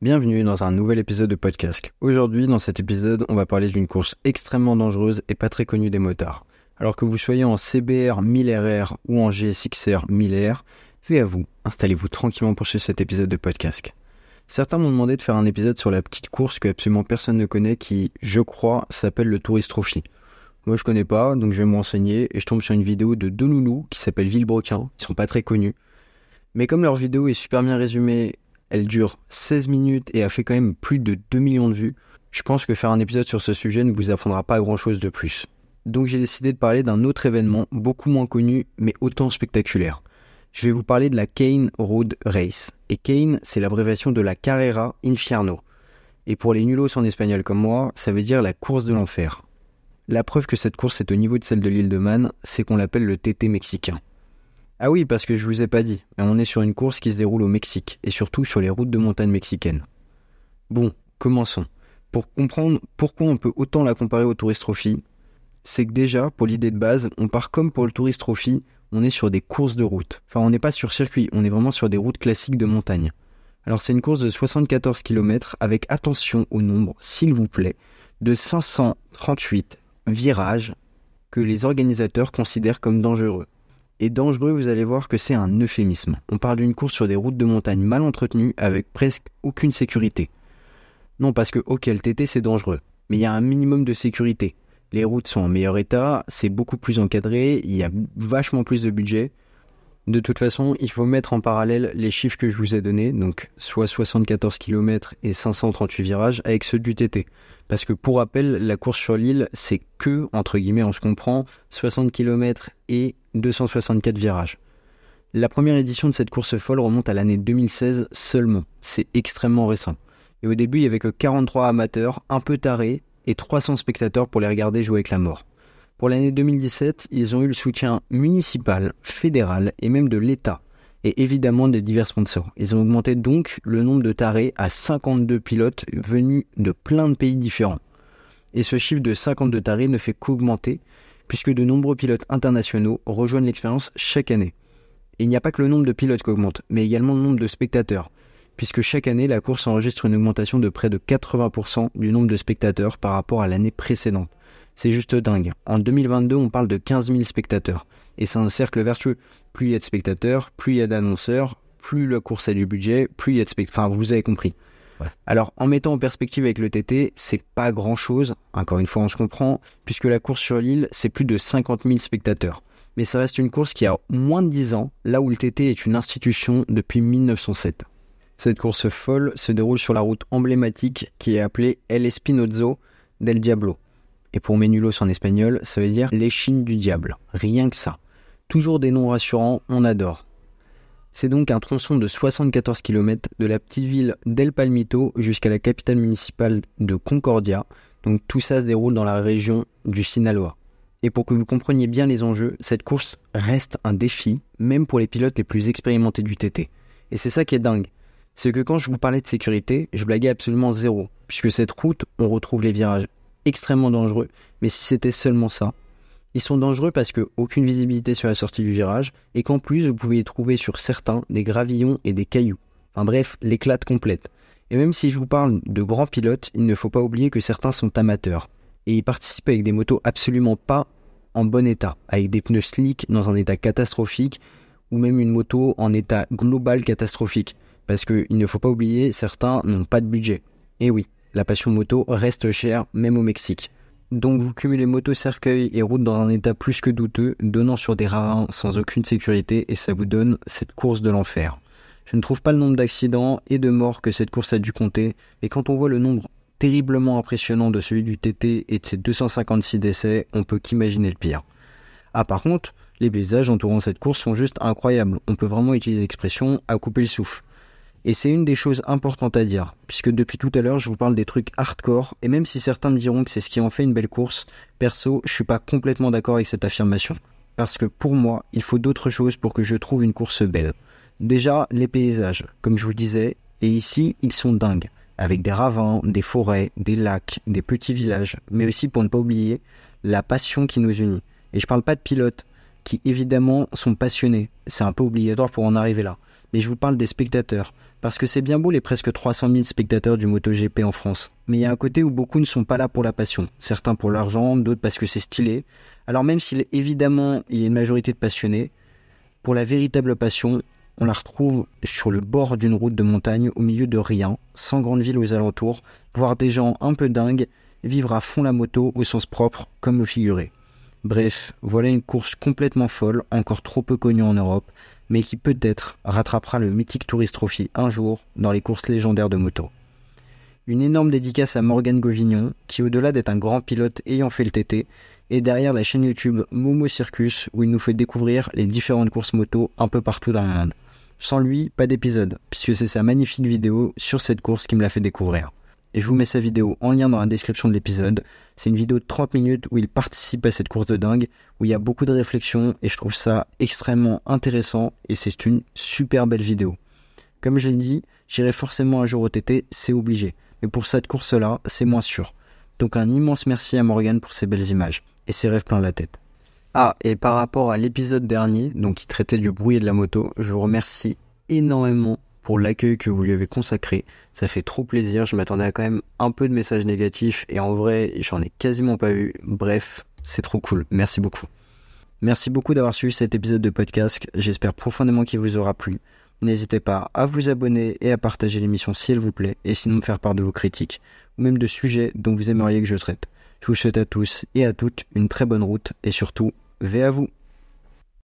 Bienvenue dans un nouvel épisode de podcast. Aujourd'hui, dans cet épisode, on va parler d'une course extrêmement dangereuse et pas très connue des motards. Alors que vous soyez en CBR 1000RR ou en GSXR 1000R, faites à vous, installez-vous tranquillement pour suivre cet épisode de podcast. Certains m'ont demandé de faire un épisode sur la petite course que absolument personne ne connaît qui, je crois, s'appelle le Tourist Trophy. Moi, je connais pas, donc je vais me renseigner et je tombe sur une vidéo de deux nounous qui s'appelle Villebrequin. Ils sont pas très connus. Mais comme leur vidéo est super bien résumée elle dure 16 minutes et a fait quand même plus de 2 millions de vues. Je pense que faire un épisode sur ce sujet ne vous apprendra pas grand chose de plus. Donc j'ai décidé de parler d'un autre événement beaucoup moins connu mais autant spectaculaire. Je vais vous parler de la Kane Road Race. Et Kane, c'est l'abréviation de la Carrera Infierno. Et pour les nulos en espagnol comme moi, ça veut dire la course de l'enfer. La preuve que cette course est au niveau de celle de l'île de Man, c'est qu'on l'appelle le TT mexicain. Ah oui, parce que je vous ai pas dit, mais on est sur une course qui se déroule au Mexique, et surtout sur les routes de montagne mexicaines. Bon, commençons. Pour comprendre pourquoi on peut autant la comparer au Tourist Trophy, c'est que déjà, pour l'idée de base, on part comme pour le Tourist Trophy, on est sur des courses de route. Enfin, on n'est pas sur circuit, on est vraiment sur des routes classiques de montagne. Alors c'est une course de 74 km avec attention au nombre, s'il vous plaît, de 538 virages que les organisateurs considèrent comme dangereux. Et dangereux, vous allez voir que c'est un euphémisme. On parle d'une course sur des routes de montagne mal entretenues avec presque aucune sécurité. Non, parce que, ok, le TT c'est dangereux, mais il y a un minimum de sécurité. Les routes sont en meilleur état, c'est beaucoup plus encadré, il y a vachement plus de budget. De toute façon, il faut mettre en parallèle les chiffres que je vous ai donnés, donc soit 74 km et 538 virages, avec ceux du TT. Parce que pour rappel, la course sur l'île, c'est que, entre guillemets, on se comprend, 60 km et 264 virages. La première édition de cette course folle remonte à l'année 2016 seulement. C'est extrêmement récent. Et au début, il y avait que 43 amateurs, un peu tarés, et 300 spectateurs pour les regarder jouer avec la mort. Pour l'année 2017, ils ont eu le soutien municipal, fédéral et même de l'État, et évidemment de divers sponsors. Ils ont augmenté donc le nombre de tarés à 52 pilotes venus de plein de pays différents. Et ce chiffre de 52 tarés ne fait qu'augmenter, puisque de nombreux pilotes internationaux rejoignent l'expérience chaque année. Et il n'y a pas que le nombre de pilotes qui augmente, mais également le nombre de spectateurs, puisque chaque année la course enregistre une augmentation de près de 80% du nombre de spectateurs par rapport à l'année précédente. C'est juste dingue. En 2022, on parle de 15 000 spectateurs. Et c'est un cercle vertueux. Plus il y a de spectateurs, plus il y a d'annonceurs, plus la course a du budget, plus il y a de spectateurs. Enfin, vous avez compris. Alors, en mettant en perspective avec le TT, c'est pas grand chose. Encore une fois, on se comprend, puisque la course sur l'île, c'est plus de 50 000 spectateurs. Mais ça reste une course qui a moins de 10 ans, là où le TT est une institution depuis 1907. Cette course folle se déroule sur la route emblématique qui est appelée El Espinozo del Diablo. Et pour Menulos en espagnol, ça veut dire l'échine du diable. Rien que ça. Toujours des noms rassurants, on adore. C'est donc un tronçon de 74 km de la petite ville d'El Palmito jusqu'à la capitale municipale de Concordia. Donc tout ça se déroule dans la région du Sinaloa. Et pour que vous compreniez bien les enjeux, cette course reste un défi, même pour les pilotes les plus expérimentés du TT. Et c'est ça qui est dingue. C'est que quand je vous parlais de sécurité, je blaguais absolument zéro, puisque cette route, on retrouve les virages extrêmement dangereux. Mais si c'était seulement ça, ils sont dangereux parce que aucune visibilité sur la sortie du virage et qu'en plus vous pouvez y trouver sur certains des gravillons et des cailloux. Enfin bref, l'éclate complète. Et même si je vous parle de grands pilotes, il ne faut pas oublier que certains sont amateurs et ils participent avec des motos absolument pas en bon état, avec des pneus slick dans un état catastrophique ou même une moto en état global catastrophique. Parce qu'il ne faut pas oublier, certains n'ont pas de budget. Et oui, la passion moto reste chère, même au Mexique. Donc vous cumulez moto, cercueil et route dans un état plus que douteux, donnant sur des ravins sans aucune sécurité, et ça vous donne cette course de l'enfer. Je ne trouve pas le nombre d'accidents et de morts que cette course a dû compter, et quand on voit le nombre terriblement impressionnant de celui du TT et de ses 256 décès, on peut qu'imaginer le pire. Ah par contre, les paysages entourant cette course sont juste incroyables, on peut vraiment utiliser l'expression à couper le souffle. Et c'est une des choses importantes à dire, puisque depuis tout à l'heure, je vous parle des trucs hardcore, et même si certains me diront que c'est ce qui en fait une belle course, perso, je suis pas complètement d'accord avec cette affirmation. Parce que pour moi, il faut d'autres choses pour que je trouve une course belle. Déjà, les paysages, comme je vous disais, et ici, ils sont dingues, avec des ravins, des forêts, des lacs, des petits villages, mais aussi, pour ne pas oublier, la passion qui nous unit. Et je parle pas de pilotes, qui évidemment sont passionnés, c'est un peu obligatoire pour en arriver là mais je vous parle des spectateurs. Parce que c'est bien beau les presque 300 000 spectateurs du MotoGP en France. Mais il y a un côté où beaucoup ne sont pas là pour la passion. Certains pour l'argent, d'autres parce que c'est stylé. Alors même s'il évidemment il y a une majorité de passionnés, pour la véritable passion, on la retrouve sur le bord d'une route de montagne au milieu de rien, sans grande ville aux alentours, voir des gens un peu dingues, vivre à fond la moto au sens propre comme au figuré. Bref, voilà une course complètement folle, encore trop peu connue en Europe, mais qui peut-être rattrapera le mythique Tourist Trophy un jour dans les courses légendaires de moto. Une énorme dédicace à Morgan Govignon, qui au-delà d'être un grand pilote ayant fait le TT, est derrière la chaîne YouTube Momo Circus, où il nous fait découvrir les différentes courses moto un peu partout dans le monde. Sans lui, pas d'épisode, puisque c'est sa magnifique vidéo sur cette course qui me l'a fait découvrir et je vous mets sa vidéo en lien dans la description de l'épisode. C'est une vidéo de 30 minutes où il participe à cette course de dingue, où il y a beaucoup de réflexions et je trouve ça extrêmement intéressant et c'est une super belle vidéo. Comme je l'ai dit, j'irai forcément un jour au TT, c'est obligé. Mais pour cette course-là, c'est moins sûr. Donc un immense merci à Morgan pour ces belles images et ses rêves plein la tête. Ah, et par rapport à l'épisode dernier, donc qui traitait du bruit et de la moto, je vous remercie énormément pour l'accueil que vous lui avez consacré. Ça fait trop plaisir. Je m'attendais à quand même un peu de messages négatifs et en vrai, j'en ai quasiment pas eu. Bref, c'est trop cool. Merci beaucoup. Merci beaucoup d'avoir suivi cet épisode de podcast. J'espère profondément qu'il vous aura plu. N'hésitez pas à vous abonner et à partager l'émission si elle vous plaît et sinon faire part de vos critiques ou même de sujets dont vous aimeriez que je traite. Je vous souhaite à tous et à toutes une très bonne route et surtout, veillez à vous.